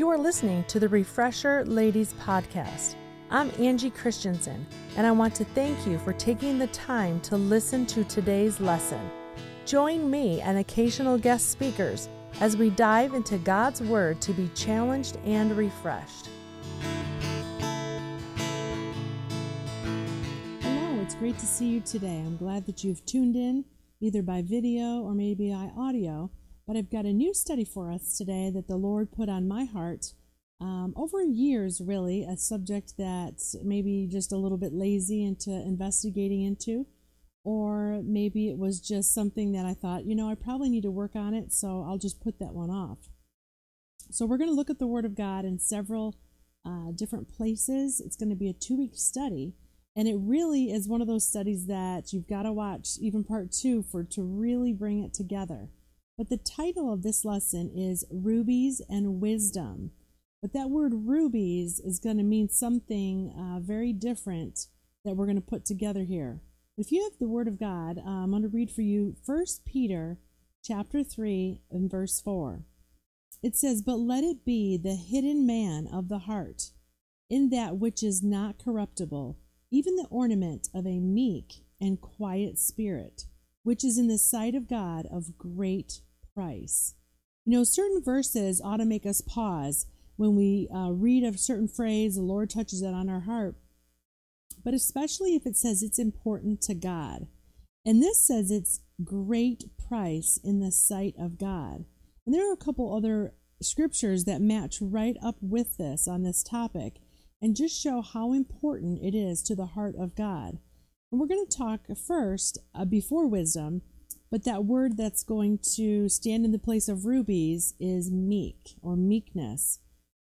You are listening to the Refresher Ladies Podcast. I'm Angie Christensen, and I want to thank you for taking the time to listen to today's lesson. Join me and occasional guest speakers as we dive into God's Word to be challenged and refreshed. Hello, it's great to see you today. I'm glad that you've tuned in either by video or maybe by audio. But I've got a new study for us today that the Lord put on my heart um, over years, really, a subject that maybe just a little bit lazy into investigating into, or maybe it was just something that I thought, you know, I probably need to work on it, so I'll just put that one off. So we're going to look at the Word of God in several uh, different places. It's going to be a two week study. And it really is one of those studies that you've got to watch, even part two, for to really bring it together. But the title of this lesson is Rubies and Wisdom. But that word rubies is going to mean something uh, very different that we're going to put together here. If you have the Word of God, uh, I'm going to read for you 1 Peter chapter 3 and verse 4. It says, But let it be the hidden man of the heart, in that which is not corruptible, even the ornament of a meek and quiet spirit, which is in the sight of God of great price. You know, certain verses ought to make us pause when we uh, read a certain phrase, the Lord touches it on our heart, but especially if it says it's important to God. And this says it's great price in the sight of God. And there are a couple other scriptures that match right up with this on this topic and just show how important it is to the heart of God. And we're going to talk first uh, before wisdom, but that word that's going to stand in the place of rubies is meek or meekness.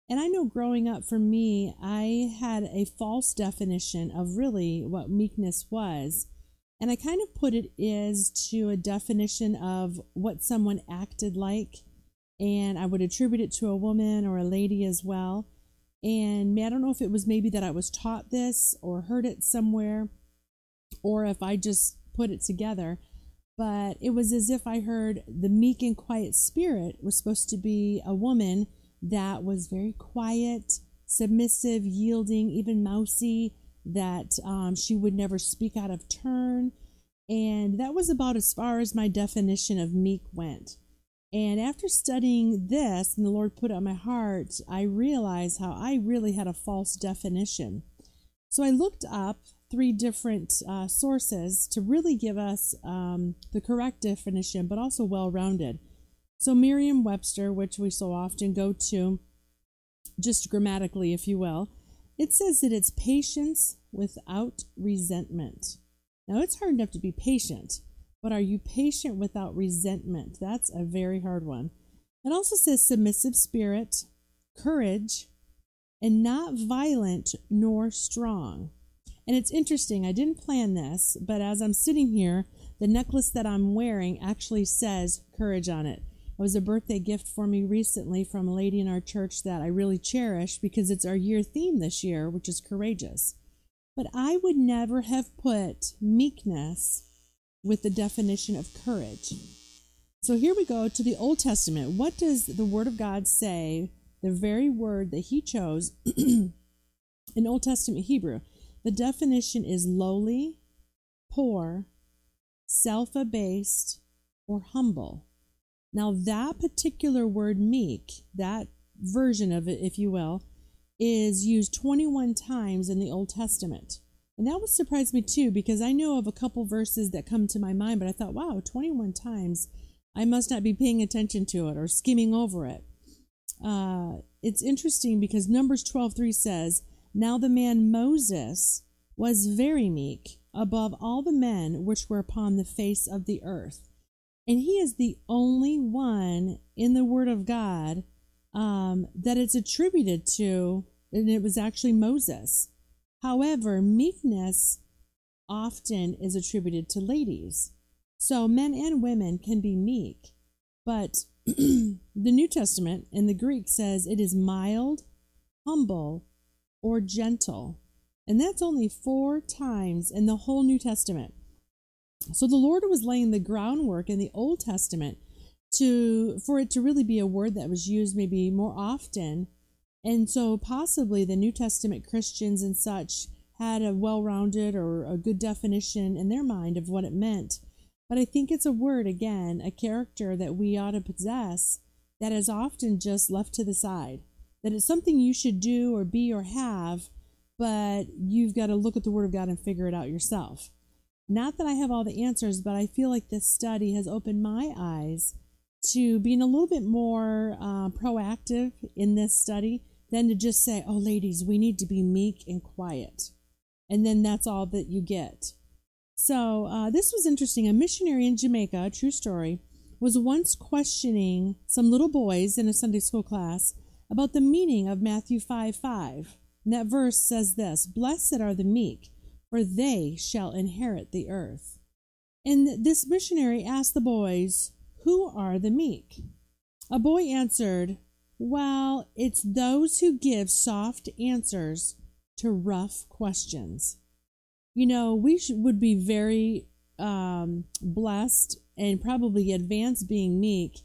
And I know growing up for me, I had a false definition of really what meekness was. And I kind of put it as to a definition of what someone acted like. And I would attribute it to a woman or a lady as well. And I don't know if it was maybe that I was taught this or heard it somewhere or if I just put it together. But it was as if I heard the meek and quiet spirit was supposed to be a woman that was very quiet, submissive, yielding, even mousy, that um, she would never speak out of turn. And that was about as far as my definition of meek went. And after studying this, and the Lord put it on my heart, I realized how I really had a false definition. So I looked up three different uh, sources to really give us um, the correct definition, but also well rounded. So, Merriam Webster, which we so often go to, just grammatically, if you will, it says that it's patience without resentment. Now, it's hard enough to be patient, but are you patient without resentment? That's a very hard one. It also says submissive spirit, courage, and not violent nor strong. And it's interesting, I didn't plan this, but as I'm sitting here, the necklace that I'm wearing actually says courage on it. It was a birthday gift for me recently from a lady in our church that I really cherish because it's our year theme this year, which is courageous. But I would never have put meekness with the definition of courage. So here we go to the Old Testament. What does the Word of God say? The very word that He chose in Old Testament Hebrew. The definition is lowly, poor, self abased, or humble. Now, that particular word meek, that version of it, if you will, is used 21 times in the Old Testament. And that would surprise me too, because I know of a couple verses that come to my mind, but I thought, wow, 21 times. I must not be paying attention to it or skimming over it. Uh, it's interesting because Numbers 12:3 says, "Now the man Moses was very meek above all the men which were upon the face of the earth." And he is the only one in the Word of God um, that it's attributed to, and it was actually Moses. However, meekness often is attributed to ladies. So men and women can be meek, but the New Testament in the Greek says it is mild, humble, or gentle. And that's only four times in the whole New Testament. So the Lord was laying the groundwork in the Old Testament to for it to really be a word that was used maybe more often and so possibly the new testament christians and such had a well-rounded or a good definition in their mind of what it meant but i think it's a word again a character that we ought to possess that is often just left to the side that it's something you should do or be or have but you've got to look at the word of god and figure it out yourself not that I have all the answers, but I feel like this study has opened my eyes to being a little bit more uh, proactive in this study than to just say, oh, ladies, we need to be meek and quiet. And then that's all that you get. So uh, this was interesting. A missionary in Jamaica, true story, was once questioning some little boys in a Sunday school class about the meaning of Matthew 5 5. And that verse says this Blessed are the meek for they shall inherit the earth. And this missionary asked the boys, Who are the meek? A boy answered, Well, it's those who give soft answers to rough questions. You know, we should, would be very um, blessed and probably advance being meek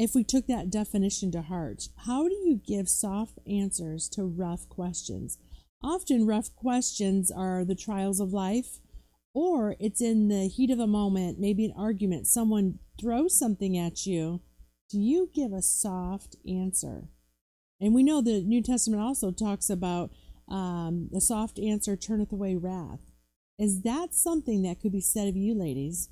if we took that definition to heart. How do you give soft answers to rough questions? Often, rough questions are the trials of life, or it's in the heat of a moment, maybe an argument, someone throws something at you. Do you give a soft answer? And we know the New Testament also talks about um, soft answer turneth away wrath. Is that something that could be said of you, ladies?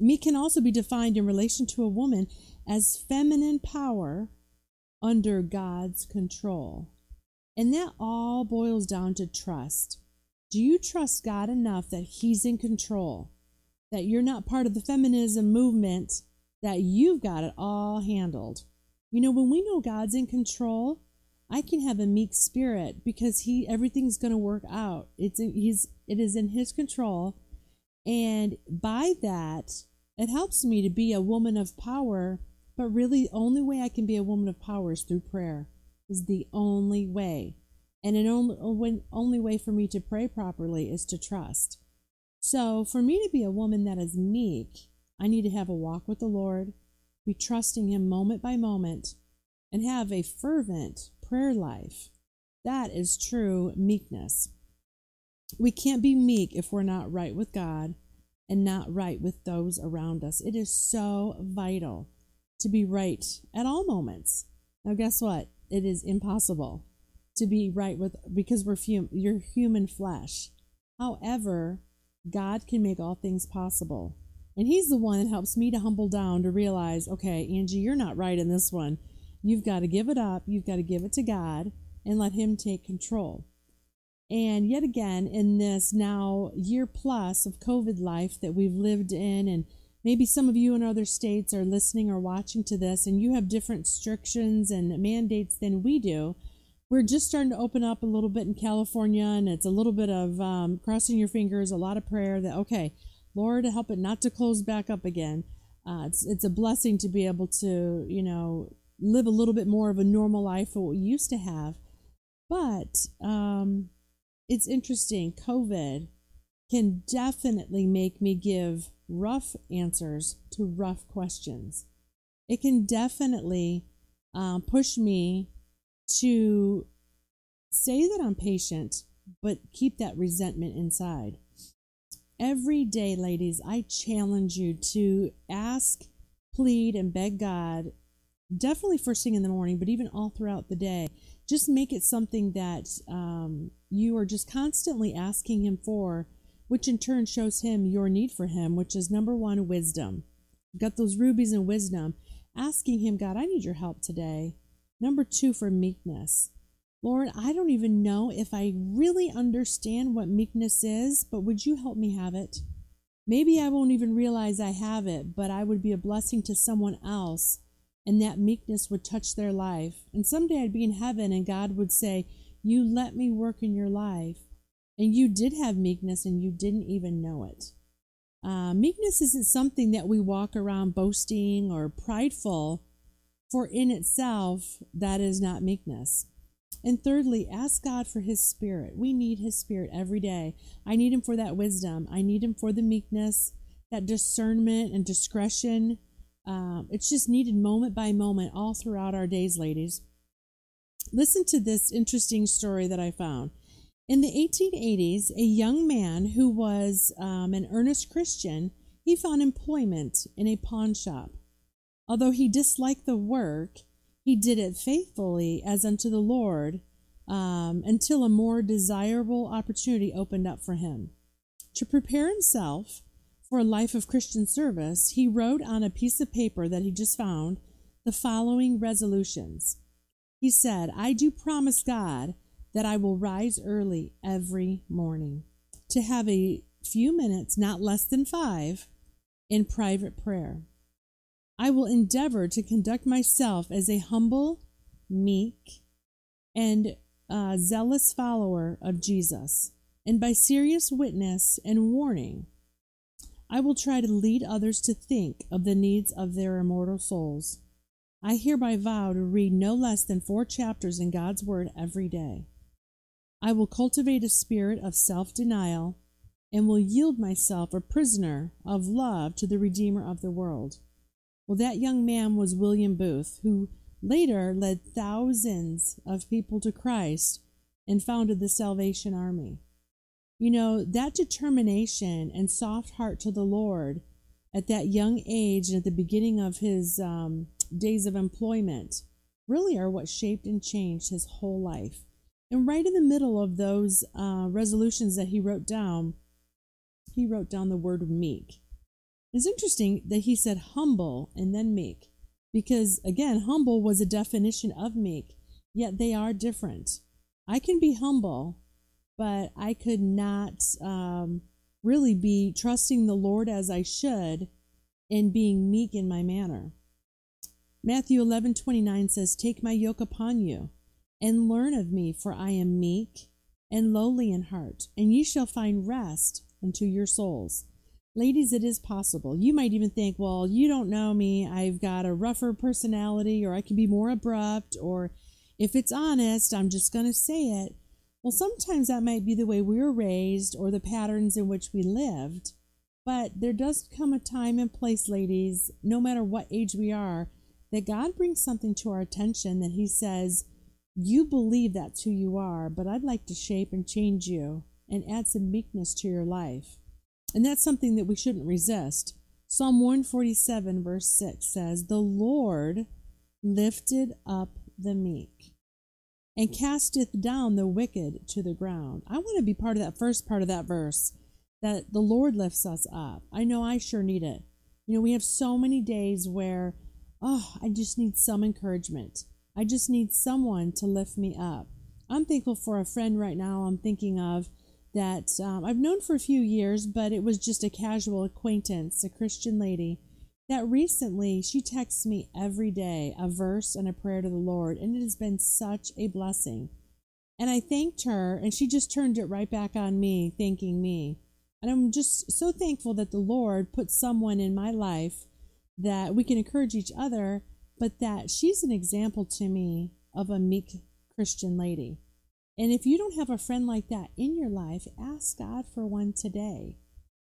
Me can also be defined in relation to a woman as feminine power under God's control. And that all boils down to trust. Do you trust God enough that He's in control? That you're not part of the feminism movement, that you've got it all handled? You know, when we know God's in control, I can have a meek spirit because he everything's going to work out. It's he's it is in his control and by that it helps me to be a woman of power, but really the only way I can be a woman of power is through prayer is the only way. And an only, only way for me to pray properly is to trust. So, for me to be a woman that is meek, I need to have a walk with the Lord, be trusting Him moment by moment, and have a fervent prayer life. That is true meekness. We can't be meek if we're not right with God and not right with those around us. It is so vital to be right at all moments. Now, guess what? it is impossible to be right with because we're hum, you're human flesh. However, God can make all things possible. And he's the one that helps me to humble down to realize, okay, Angie, you're not right in this one. You've got to give it up. You've got to give it to God and let him take control. And yet again, in this now year plus of COVID life that we've lived in and maybe some of you in other states are listening or watching to this and you have different restrictions and mandates than we do we're just starting to open up a little bit in california and it's a little bit of um, crossing your fingers a lot of prayer that okay lord help it not to close back up again. Uh, it's, it's a blessing to be able to you know live a little bit more of a normal life of what we used to have. But um, it's interesting covid can definitely make me give rough answers to rough questions. It can definitely um, push me to say that I'm patient, but keep that resentment inside. Every day, ladies, I challenge you to ask, plead, and beg God, definitely first thing in the morning, but even all throughout the day. Just make it something that um, you are just constantly asking Him for which in turn shows him your need for him, which is number one, wisdom. got those rubies and wisdom, asking him, God, I need your help today. Number two, for meekness. Lord, I don't even know if I really understand what meekness is, but would you help me have it? Maybe I won't even realize I have it, but I would be a blessing to someone else, and that meekness would touch their life. And someday I'd be in heaven, and God would say, You let me work in your life. And you did have meekness and you didn't even know it. Uh, meekness isn't something that we walk around boasting or prideful, for in itself, that is not meekness. And thirdly, ask God for His Spirit. We need His Spirit every day. I need Him for that wisdom. I need Him for the meekness, that discernment and discretion um, it's just needed moment by moment all throughout our days, ladies. Listen to this interesting story that I found. In the 1880s, a young man who was um, an earnest Christian, he found employment in a pawn shop. Although he disliked the work, he did it faithfully as unto the Lord um, until a more desirable opportunity opened up for him. To prepare himself for a life of Christian service, he wrote on a piece of paper that he just found the following resolutions. He said, I do promise God that I will rise early every morning to have a few minutes, not less than five, in private prayer. I will endeavor to conduct myself as a humble, meek, and uh, zealous follower of Jesus, and by serious witness and warning, I will try to lead others to think of the needs of their immortal souls. I hereby vow to read no less than four chapters in God's Word every day. I will cultivate a spirit of self denial and will yield myself a prisoner of love to the Redeemer of the world. Well, that young man was William Booth, who later led thousands of people to Christ and founded the Salvation Army. You know, that determination and soft heart to the Lord at that young age and at the beginning of his um, days of employment really are what shaped and changed his whole life. And right in the middle of those uh, resolutions that he wrote down, he wrote down the word meek. It's interesting that he said humble and then meek because again humble was a definition of meek yet they are different i can be humble but i could not um, really be trusting the lord as i should and being meek in my manner matthew 11:29 says take my yoke upon you and learn of me for i am meek and lowly in heart and ye shall find rest unto your souls Ladies, it is possible. You might even think, well, you don't know me. I've got a rougher personality, or I can be more abrupt, or if it's honest, I'm just going to say it. Well, sometimes that might be the way we were raised or the patterns in which we lived. But there does come a time and place, ladies, no matter what age we are, that God brings something to our attention that He says, You believe that's who you are, but I'd like to shape and change you and add some meekness to your life. And that's something that we shouldn't resist. Psalm 147, verse 6 says, The Lord lifted up the meek and casteth down the wicked to the ground. I want to be part of that first part of that verse that the Lord lifts us up. I know I sure need it. You know, we have so many days where, oh, I just need some encouragement. I just need someone to lift me up. I'm thankful for a friend right now I'm thinking of that um, I've known for a few years, but it was just a casual acquaintance, a Christian lady that recently she texts me every day a verse and a prayer to the Lord, and it has been such a blessing. And I thanked her, and she just turned it right back on me, thanking me. And I'm just so thankful that the Lord put someone in my life that we can encourage each other, but that she's an example to me of a meek Christian lady. And if you don't have a friend like that in your life, ask God for one today.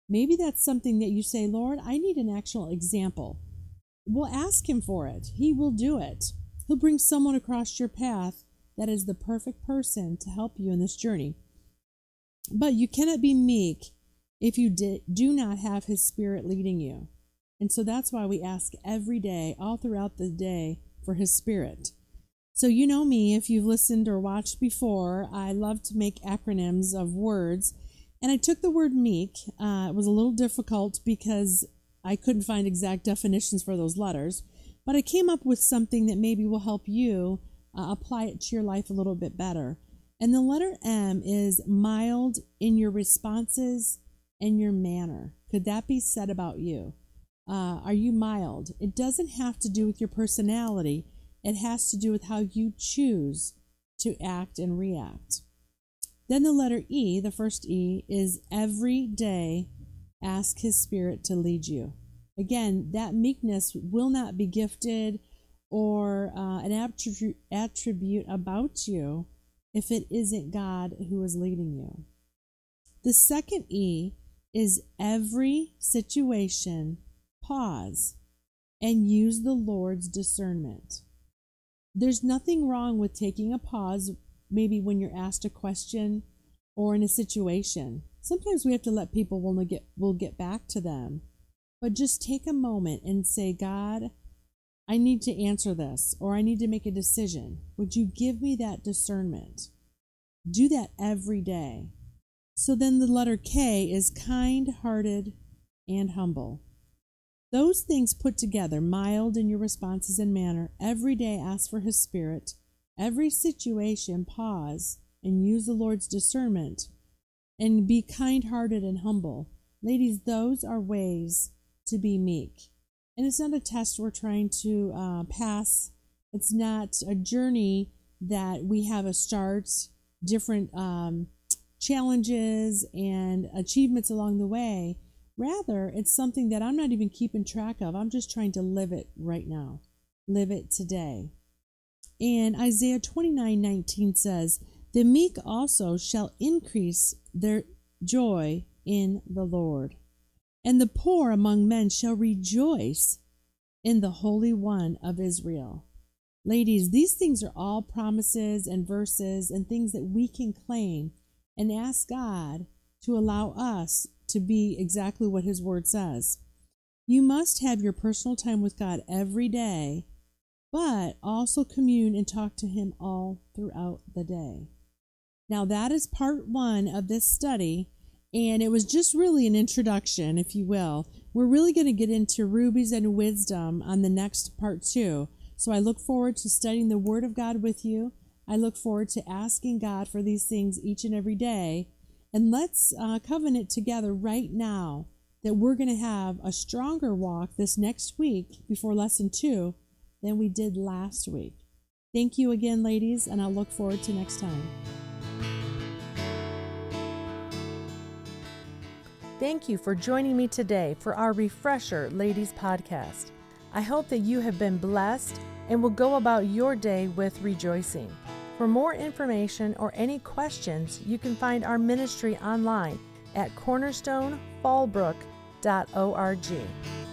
Maybe that's something that you say, Lord, I need an actual example. Well, ask Him for it. He will do it. He'll bring someone across your path that is the perfect person to help you in this journey. But you cannot be meek if you do not have His Spirit leading you. And so that's why we ask every day, all throughout the day, for His Spirit. So, you know me, if you've listened or watched before, I love to make acronyms of words. And I took the word meek. Uh, it was a little difficult because I couldn't find exact definitions for those letters. But I came up with something that maybe will help you uh, apply it to your life a little bit better. And the letter M is mild in your responses and your manner. Could that be said about you? Uh, are you mild? It doesn't have to do with your personality it has to do with how you choose to act and react. Then the letter E, the first E, is every day ask His Spirit to lead you. Again, that meekness will not be gifted or uh, an attribute, attribute about you if it isn't God who is leading you. The second E is every situation, pause and use the Lord's discernment. There's nothing wrong with taking a pause, maybe when you're asked a question or in a situation. Sometimes we have to let people we'll get we'll get back to them. But just take a moment and say, God, I need to answer this or I need to make a decision. Would you give me that discernment? Do that every day. So then the letter K is kind hearted and humble. Those things put together, mild in your responses and manner, every day ask for His Spirit, every situation pause and use the Lord's discernment, and be kind hearted and humble. Ladies, those are ways to be meek. And it's not a test we're trying to uh, pass, it's not a journey that we have a start, different um, challenges and achievements along the way. Rather, it's something that I'm not even keeping track of. I'm just trying to live it right now, live it today. And Isaiah 29 19 says, The meek also shall increase their joy in the Lord, and the poor among men shall rejoice in the Holy One of Israel. Ladies, these things are all promises and verses and things that we can claim and ask God to allow us to be exactly what His Word says. You must have your personal time with God every day, but also commune and talk to Him all throughout the day. Now, that is part one of this study, and it was just really an introduction, if you will. We're really going to get into rubies and wisdom on the next part two. So I look forward to studying the Word of God with you. I look forward to asking God for these things each and every day. And let's uh, covenant together right now that we're going to have a stronger walk this next week before lesson two than we did last week. Thank you again, ladies, and I'll look forward to next time. Thank you for joining me today for our Refresher Ladies podcast. I hope that you have been blessed and will go about your day with rejoicing. For more information or any questions, you can find our ministry online at cornerstonefallbrook.org.